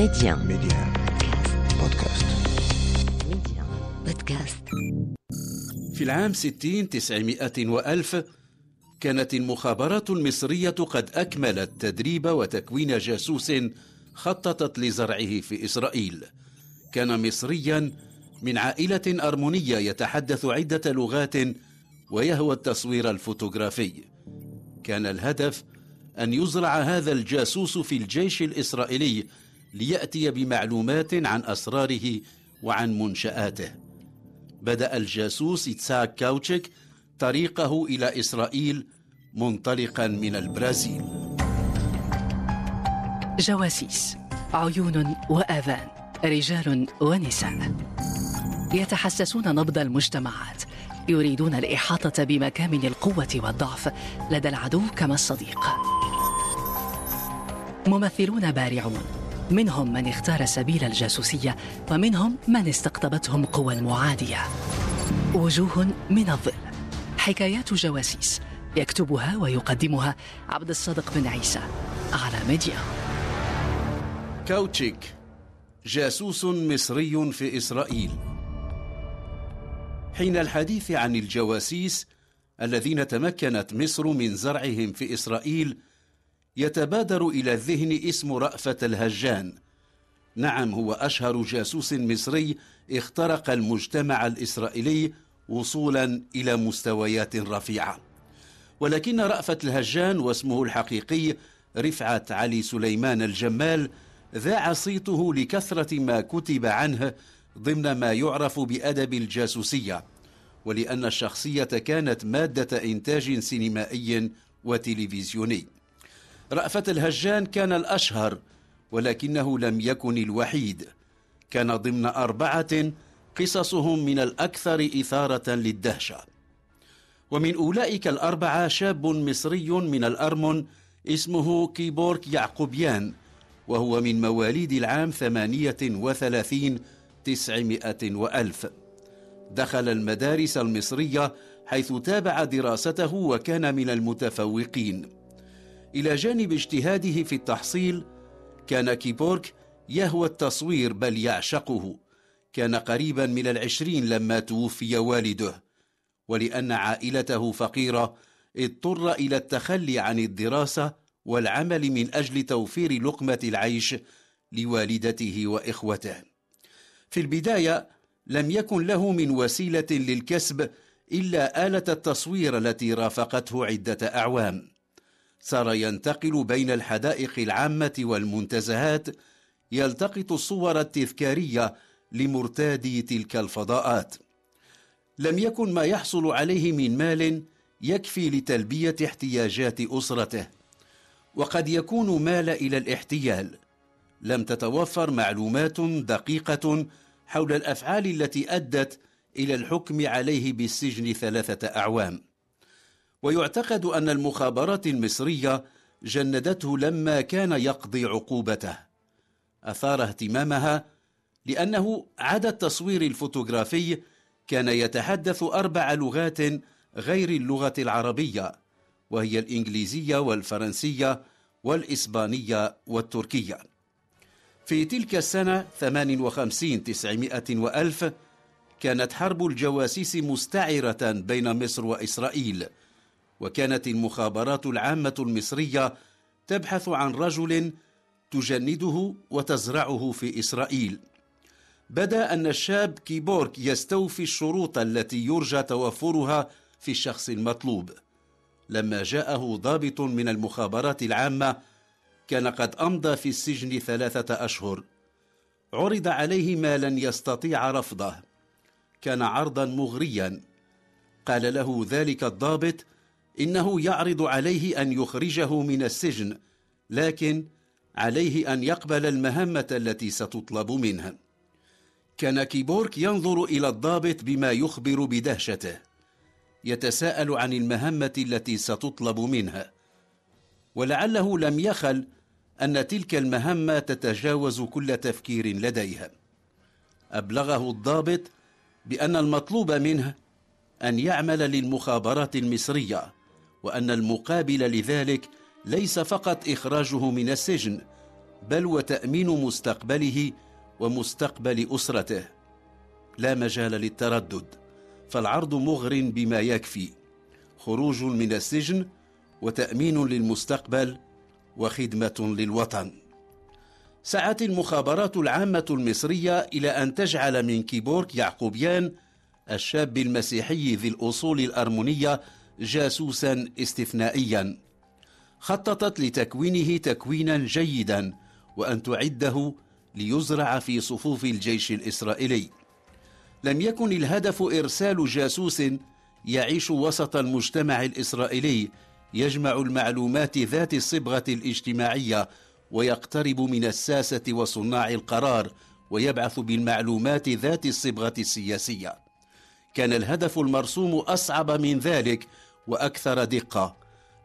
ميديان ميديان بودكاست ميديان بودكاست في العام 60 900 وألف كانت المخابرات المصرية قد أكملت تدريب وتكوين جاسوس خططت لزرعه في إسرائيل. كان مصريا من عائلة أرمنية يتحدث عدة لغات ويهوى التصوير الفوتوغرافي. كان الهدف أن يزرع هذا الجاسوس في الجيش الإسرائيلي ليأتي بمعلومات عن أسراره وعن منشآته. بدأ الجاسوس إتساك كاوتشيك طريقه إلى إسرائيل منطلقا من البرازيل. جواسيس عيون وآذان رجال ونساء. يتحسسون نبض المجتمعات يريدون الإحاطة بمكامن القوة والضعف لدى العدو كما الصديق. ممثلون بارعون منهم من اختار سبيل الجاسوسية ومنهم من استقطبتهم القوى المعادية. وجوه من الظل. حكايات جواسيس يكتبها ويقدمها عبد الصادق بن عيسى على ميديان. كاوتشيك جاسوس مصري في إسرائيل. حين الحديث عن الجواسيس الذين تمكنت مصر من زرعهم في إسرائيل يتبادر إلى الذهن اسم رأفة الهجان. نعم هو أشهر جاسوس مصري اخترق المجتمع الإسرائيلي وصولا إلى مستويات رفيعة. ولكن رأفة الهجان واسمه الحقيقي رفعت علي سليمان الجمال ذاع صيته لكثرة ما كتب عنه ضمن ما يعرف بأدب الجاسوسية. ولأن الشخصية كانت مادة إنتاج سينمائي وتلفزيوني. رأفة الهجان كان الأشهر ولكنه لم يكن الوحيد. كان ضمن أربعة قصصهم من الأكثر إثارة للدهشة. ومن أولئك الأربعة شاب مصري من الأرمن اسمه كيبورك يعقوبيان وهو من مواليد العام ثمانية وثلاثين تسعمائة وألف. دخل المدارس المصرية حيث تابع دراسته وكان من المتفوقين. إلى جانب اجتهاده في التحصيل كان كيبورك يهوى التصوير بل يعشقه. كان قريبا من العشرين لما توفي والده. ولأن عائلته فقيرة اضطر إلى التخلي عن الدراسة والعمل من أجل توفير لقمة العيش لوالدته وإخوته. في البداية لم يكن له من وسيلة للكسب إلا آلة التصوير التي رافقته عدة أعوام. صار ينتقل بين الحدائق العامة والمنتزهات يلتقط الصور التذكارية لمرتادي تلك الفضاءات. لم يكن ما يحصل عليه من مال يكفي لتلبية احتياجات أسرته. وقد يكون مال إلى الاحتيال. لم تتوفر معلومات دقيقة حول الأفعال التي أدت إلى الحكم عليه بالسجن ثلاثة أعوام. ويعتقد أن المخابرات المصرية جندته لما كان يقضي عقوبته. أثار اهتمامها لأنه عدا التصوير الفوتوغرافي كان يتحدث أربع لغات غير اللغة العربية وهي الإنجليزية والفرنسية والإسبانية والتركية. في تلك السنة 58 900 وألف كانت حرب الجواسيس مستعرة بين مصر وإسرائيل وكانت المخابرات العامة المصرية تبحث عن رجل تجنده وتزرعه في إسرائيل. بدأ أن الشاب كيبورك يستوفي الشروط التي يرجى توفرها في الشخص المطلوب. لما جاءه ضابط من المخابرات العامة كان قد أمضى في السجن ثلاثة أشهر. عرض عليه ما لن يستطيع رفضه. كان عرضا مغريا. قال له ذلك الضابط إنه يعرض عليه أن يخرجه من السجن لكن عليه أن يقبل المهمة التي ستطلب منه. كان كيبورك ينظر إلى الضابط بما يخبر بدهشته يتساءل عن المهمة التي ستطلب منها ولعله لم يخل أن تلك المهمة تتجاوز كل تفكير لديها أبلغه الضابط بأن المطلوب منه أن يعمل للمخابرات المصرية. وأن المقابل لذلك ليس فقط إخراجه من السجن بل وتأمين مستقبله ومستقبل أسرته. لا مجال للتردد فالعرض مغر بما يكفي. خروج من السجن وتأمين للمستقبل وخدمة للوطن. سعت المخابرات العامة المصرية إلى أن تجعل من كيبورك يعقوبيان الشاب المسيحي ذي الأصول الارمنيه جاسوسا استثنائيا. خططت لتكوينه تكوينا جيدا وأن تعده ليزرع في صفوف الجيش الإسرائيلي. لم يكن الهدف إرسال جاسوس يعيش وسط المجتمع الإسرائيلي يجمع المعلومات ذات الصبغة الاجتماعية ويقترب من الساسة وصناع القرار ويبعث بالمعلومات ذات الصبغة السياسية. كان الهدف المرسوم أصعب من ذلك وأكثر دقة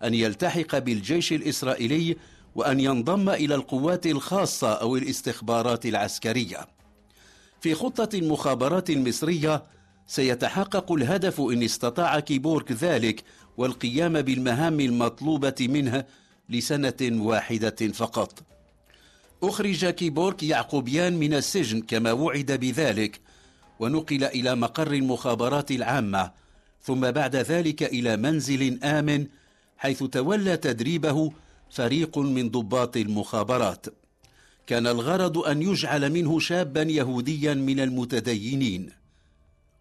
أن يلتحق بالجيش الإسرائيلي وأن ينضم إلى القوات الخاصة أو الاستخبارات العسكرية. في خطة المخابرات المصرية سيتحقق الهدف إن استطاع كيبورك ذلك والقيام بالمهام المطلوبة منه لسنة واحدة فقط. أخرج كيبورك يعقوبيان من السجن كما وعد بذلك ونقل إلى مقر المخابرات العامة ثم بعد ذلك إلى منزل آمن حيث تولى تدريبه فريق من ضباط المخابرات. كان الغرض أن يجعل منه شابا يهوديا من المتدينين.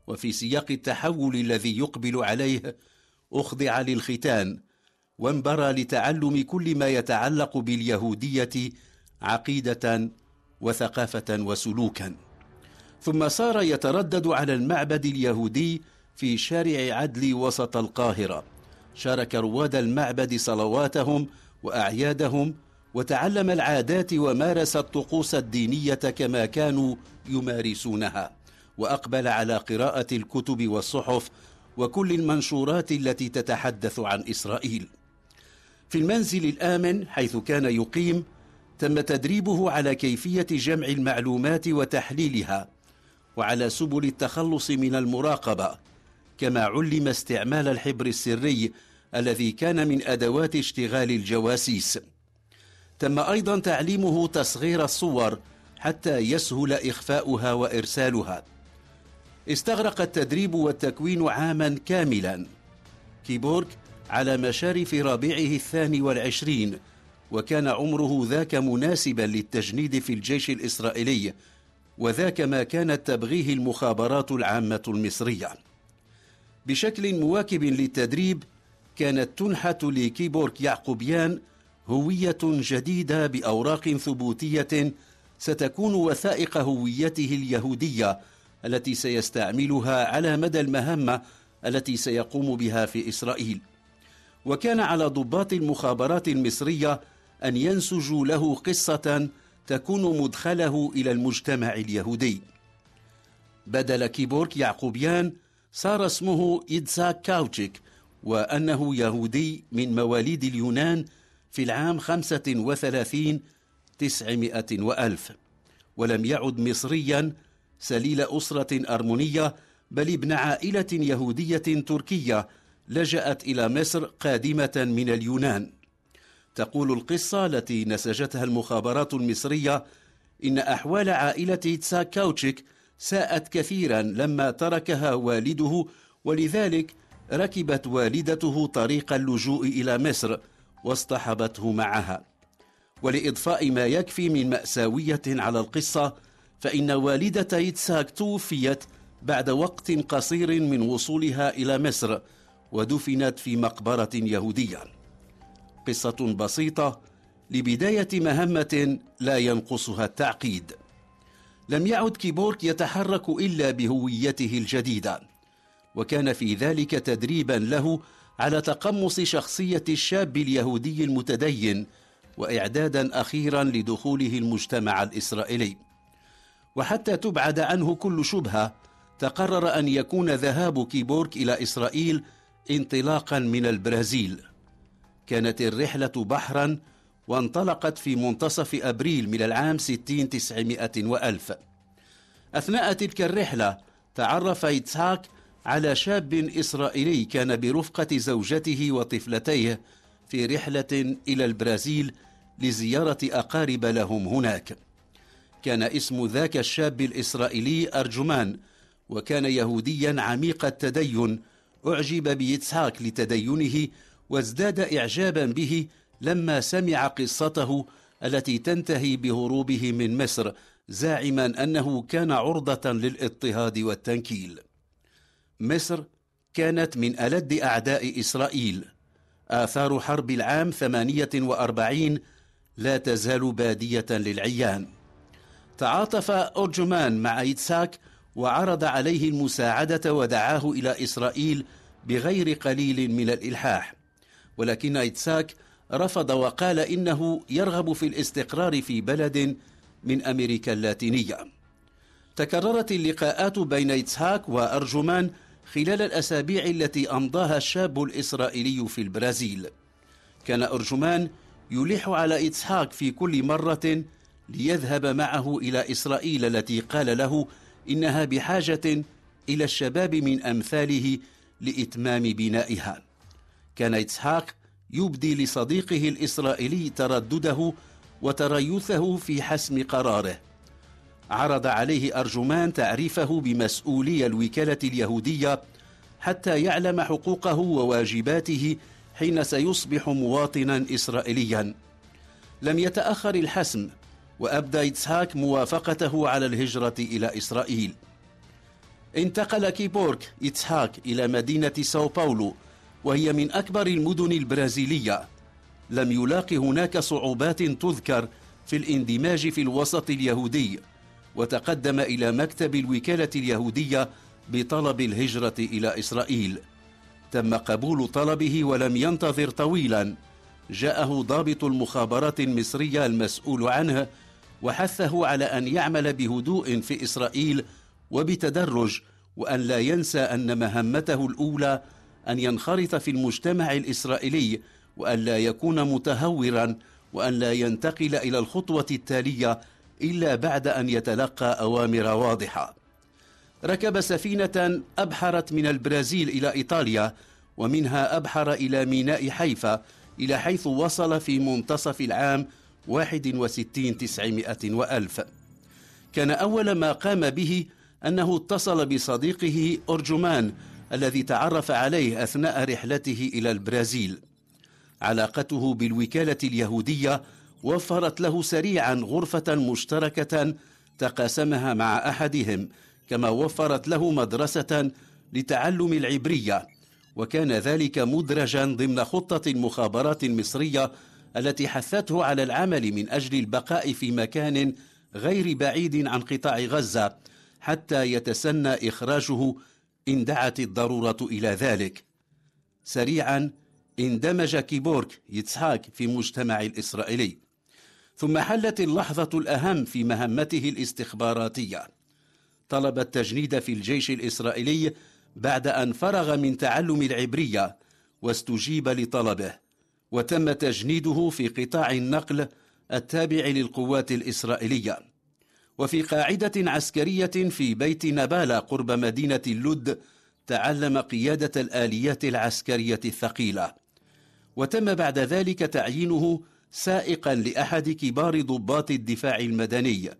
وفي سياق التحول الذي يقبل عليه أخضع للختان وانبرى لتعلم كل ما يتعلق باليهودية عقيدة وثقافة وسلوكا. ثم صار يتردد على المعبد اليهودي في شارع عدلي وسط القاهرة. شارك رواد المعبد صلواتهم وأعيادهم وتعلم العادات ومارس الطقوس الدينية كما كانوا يمارسونها. وأقبل على قراءة الكتب والصحف وكل المنشورات التي تتحدث عن إسرائيل. في المنزل الآمن حيث كان يقيم تم تدريبه على كيفية جمع المعلومات وتحليلها وعلى سبل التخلص من المراقبة. كما علم استعمال الحبر السري الذي كان من أدوات اشتغال الجواسيس. تم أيضا تعليمه تصغير الصور حتى يسهل إخفاؤها وإرسالها. استغرق التدريب والتكوين عاما كاملا. كيبورك على مشارف ربيعه الثاني والعشرين وكان عمره ذاك مناسبا للتجنيد في الجيش الإسرائيلي وذاك ما كانت تبغيه المخابرات العامة المصرية. بشكل مواكب للتدريب كانت تنحت لكيبورك يعقوبيان هوية جديدة بأوراق ثبوتية ستكون وثائق هويته اليهودية التي سيستعملها على مدى المهمة التي سيقوم بها في إسرائيل. وكان على ضباط المخابرات المصرية أن ينسجوا له قصة تكون مدخله إلى المجتمع اليهودي. بدل كيبورك يعقوبيان صار اسمه إيتزاك كاوتشيك وأنه يهودي من مواليد اليونان في العام خمسة وثلاثين تسعمائة وألف. ولم يعد مصريا سليل أسرة أرمنية بل ابن عائلة يهودية تركية لجأت إلى مصر قادمة من اليونان. تقول القصة التي نسجتها المخابرات المصرية إن أحوال عائلة تساك كاوتشيك ساءت كثيرا لما تركها والده ولذلك ركبت والدته طريق اللجوء إلى مصر واصطحبته معها. ولإضفاء ما يكفي من مأساوية على القصة فإن والدة يتساك توفيت بعد وقت قصير من وصولها إلى مصر ودفنت في مقبرة يهودية. قصة بسيطة لبداية مهمة لا ينقصها التعقيد. لم يعد كيبورك يتحرك إلا بهويته الجديدة. وكان في ذلك تدريبا له على تقمص شخصية الشاب اليهودي المتدين وإعدادا أخيرا لدخوله المجتمع الإسرائيلي. وحتى تبعد عنه كل شبهة تقرر أن يكون ذهاب كيبورك إلى إسرائيل انطلاقا من البرازيل. كانت الرحلة بحرا وانطلقت في منتصف أبريل من العام ستين تسعمائة وألف. أثناء تلك الرحلة تعرف إتساك على شاب إسرائيلي كان برفقة زوجته وطفلتيه في رحلة إلى البرازيل لزيارة أقارب لهم هناك. كان اسم ذاك الشاب الإسرائيلي أرجمان وكان يهوديا عميق التدين أعجب بيتسحاق لتدينه وازداد إعجابا به لما سمع قصته التي تنتهي بهروبه من مصر زاعما أنه كان عرضة للاضطهاد والتنكيل. مصر كانت من ألد أعداء إسرائيل. آثار حرب العام 48 لا تزال بادية للعيان. تعاطف أرجمان مع إتساك وعرض عليه المساعدة ودعاه إلى إسرائيل بغير قليل من الإلحاح. ولكن إتساك رفض وقال إنه يرغب في الاستقرار في بلد من أمريكا اللاتينية. تكررت اللقاءات بين إتساك وأرجمان خلال الأسابيع التي أمضاها الشاب الإسرائيلي في البرازيل. كان أرجمان يلح على إسحاق في كل مرة ليذهب معه إلى إسرائيل التي قال له إنها بحاجة إلى الشباب من أمثاله لإتمام بنائها. كان إسحاق يبدي لصديقه الإسرائيلي تردده وتريثه في حسم قراره. عرض عليه أرجمان تعريفه بمسؤولي الوكالة اليهودية حتى يعلم حقوقه وواجباته حين سيصبح مواطنا إسرائيليا. لم يتأخر الحسم وأبدى إتسهاك موافقته على الهجرة إلى إسرائيل. انتقل كيبورك إتسهاك إلى مدينة ساو باولو وهي من أكبر المدن البرازيلية. لم يلاق هناك صعوبات تذكر في الاندماج في الوسط اليهودي وتقدم إلى مكتب الوكالة اليهودية بطلب الهجرة إلى إسرائيل. تم قبول طلبه ولم ينتظر طويلا. جاءه ضابط المخابرات المصرية المسؤول عنه وحثه على أن يعمل بهدوء في إسرائيل وبتدرج وأن لا ينسى أن مهمته الأولى أن ينخرط في المجتمع الإسرائيلي وأن لا يكون متهورا وأن لا ينتقل إلى الخطوة التالية إلا بعد أن يتلقى أوامر واضحة. ركب سفينة أبحرت من البرازيل إلى إيطاليا ومنها أبحر إلى ميناء حيفا إلى حيث وصل في منتصف العام 61 تسعمائة وألف. كان أول ما قام به أنه اتصل بصديقه أرجمان الذي تعرف عليه أثناء رحلته إلى البرازيل. علاقته بالوكالة اليهودية وفرت له سريعا غرفة مشتركة تقاسمها مع أحدهم كما وفرت له مدرسة لتعلم العبرية. وكان ذلك مدرجا ضمن خطة المخابرات المصرية التي حثته على العمل من أجل البقاء في مكان غير بعيد عن قطاع غزة حتى يتسنى إخراجه إن دعت الضرورة إلى ذلك. سريعا اندمج كيبورك يتسحاك في مجتمع الإسرائيلي. ثم حلت اللحظة الأهم في مهمته الاستخباراتية. طلب التجنيد في الجيش الإسرائيلي بعد أن فرغ من تعلم العبرية واستجيب لطلبه. وتم تجنيده في قطاع النقل التابع للقوات الإسرائيلية. وفي قاعدة عسكرية في بيت نبالة قرب مدينة اللد تعلم قيادة الآليات العسكرية الثقيلة. وتم بعد ذلك تعيينه سائقا لأحد كبار ضباط الدفاع المدني.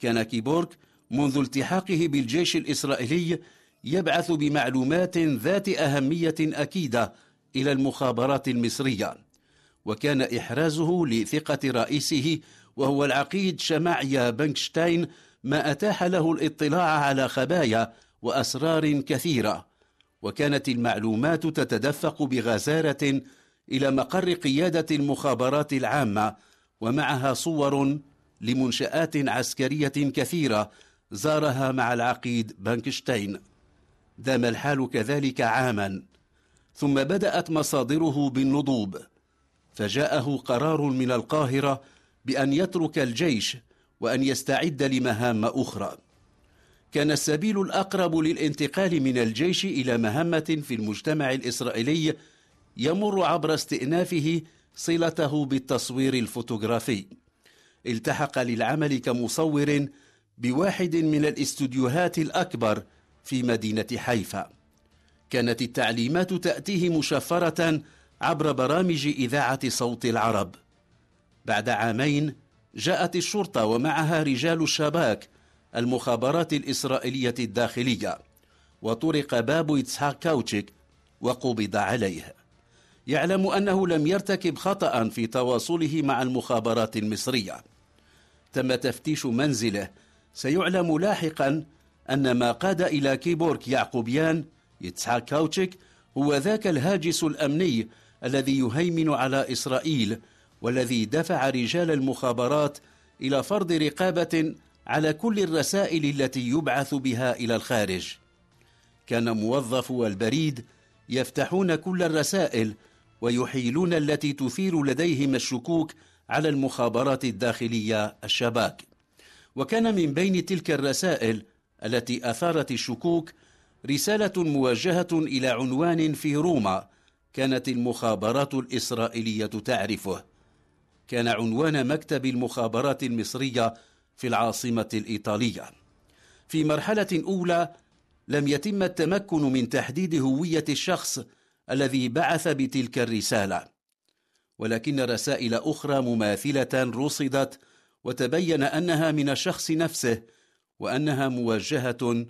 كان كيبورك منذ التحاقه بالجيش الإسرائيلي يبعث بمعلومات ذات أهمية أكيدة إلى المخابرات المصرية. وكان إحرازه لثقة رئيسه وهو العقيد شمعيا بنكشتاين ما أتاح له الاطلاع على خبايا وأسرار كثيرة. وكانت المعلومات تتدفق بغزارة إلى مقر قيادة المخابرات العامة ومعها صور لمنشآت عسكرية كثيرة زارها مع العقيد بانكشتاين دام الحال كذلك عاما. ثم بدأت مصادره بالنضوب. فجاءه قرار من القاهرة بأن يترك الجيش وأن يستعد لمهام أخرى. كان السبيل الأقرب للانتقال من الجيش إلى مهمة في المجتمع الإسرائيلي يمر عبر استئنافه صلته بالتصوير الفوتوغرافي. التحق للعمل كمصور بواحد من الاستوديوهات الأكبر في مدينة حيفا. كانت التعليمات تأتيه مشفرة عبر برامج إذاعة صوت العرب. بعد عامين جاءت الشرطة ومعها رجال الشباك المخابرات الإسرائيلية الداخلية. وطرق باب إتسحاق كاوتشيك وقبض عليه. يعلم أنه لم يرتكب خطأ في تواصله مع المخابرات المصرية. تم تفتيش منزله. سيعلم لاحقا أن ما قاد إلى كيبورك يعقوبيان يتسحاق كاوتشيك هو ذاك الهاجس الأمني الذي يهيمن على إسرائيل والذي دفع رجال المخابرات إلى فرض رقابة على كل الرسائل التي يبعث بها إلى الخارج. كان موظفو البريد يفتحون كل الرسائل ويحيلون التي تثير لديهم الشكوك على المخابرات الداخلية الشباك. وكان من بين تلك الرسائل التي أثارت الشكوك رسالة موجهة إلى عنوان في روما كانت المخابرات الإسرائيلية تعرفه. كان عنوان مكتب المخابرات المصرية في العاصمة الإيطالية. في مرحلة أولى لم يتم التمكن من تحديد هوية الشخص الذي بعث بتلك الرسالة. ولكن رسائل أخرى مماثلة رصدت وتبين أنها من الشخص نفسه وأنها موجهة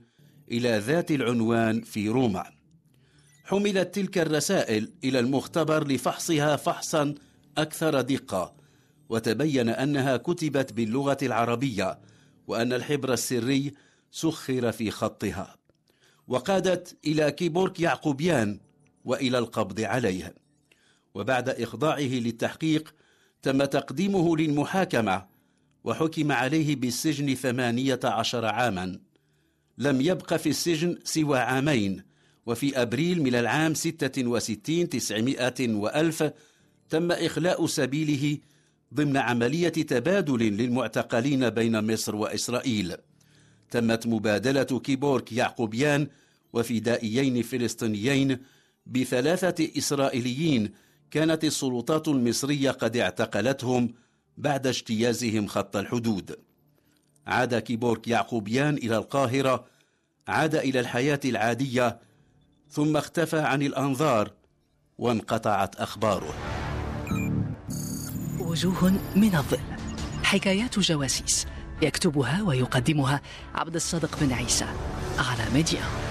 إلى ذات العنوان في روما. حملت تلك الرسائل إلى المختبر لفحصها فحصا أكثر دقة وتبين أنها كتبت باللغة العربية وأن الحبر السري سخر في خطها وقادت إلى كيبورك يعقوبيان وإلى القبض عليه. وبعد إخضاعه للتحقيق تم تقديمه للمحاكمة وحكم عليه بالسجن ثمانية عشر عاما. لم يبق في السجن سوى عامين وفي أبريل من العام ستة وستين تسعمائة وألف تم إخلاء سبيله ضمن عملية تبادل للمعتقلين بين مصر وإسرائيل. تمت مبادلة كيبورك يعقوبيان وفدائيين فلسطينيين بثلاثة إسرائيليين كانت السلطات المصرية قد اعتقلتهم بعد اجتيازهم خط الحدود. عاد كيبورك يعقوبيان إلى القاهرة عاد إلى الحياة العادية ثم اختفى عن الأنظار وانقطعت أخباره. وجوه من الظل. حكايات جواسيس يكتبها ويقدمها عبد الصادق بن عيسى على ميديا.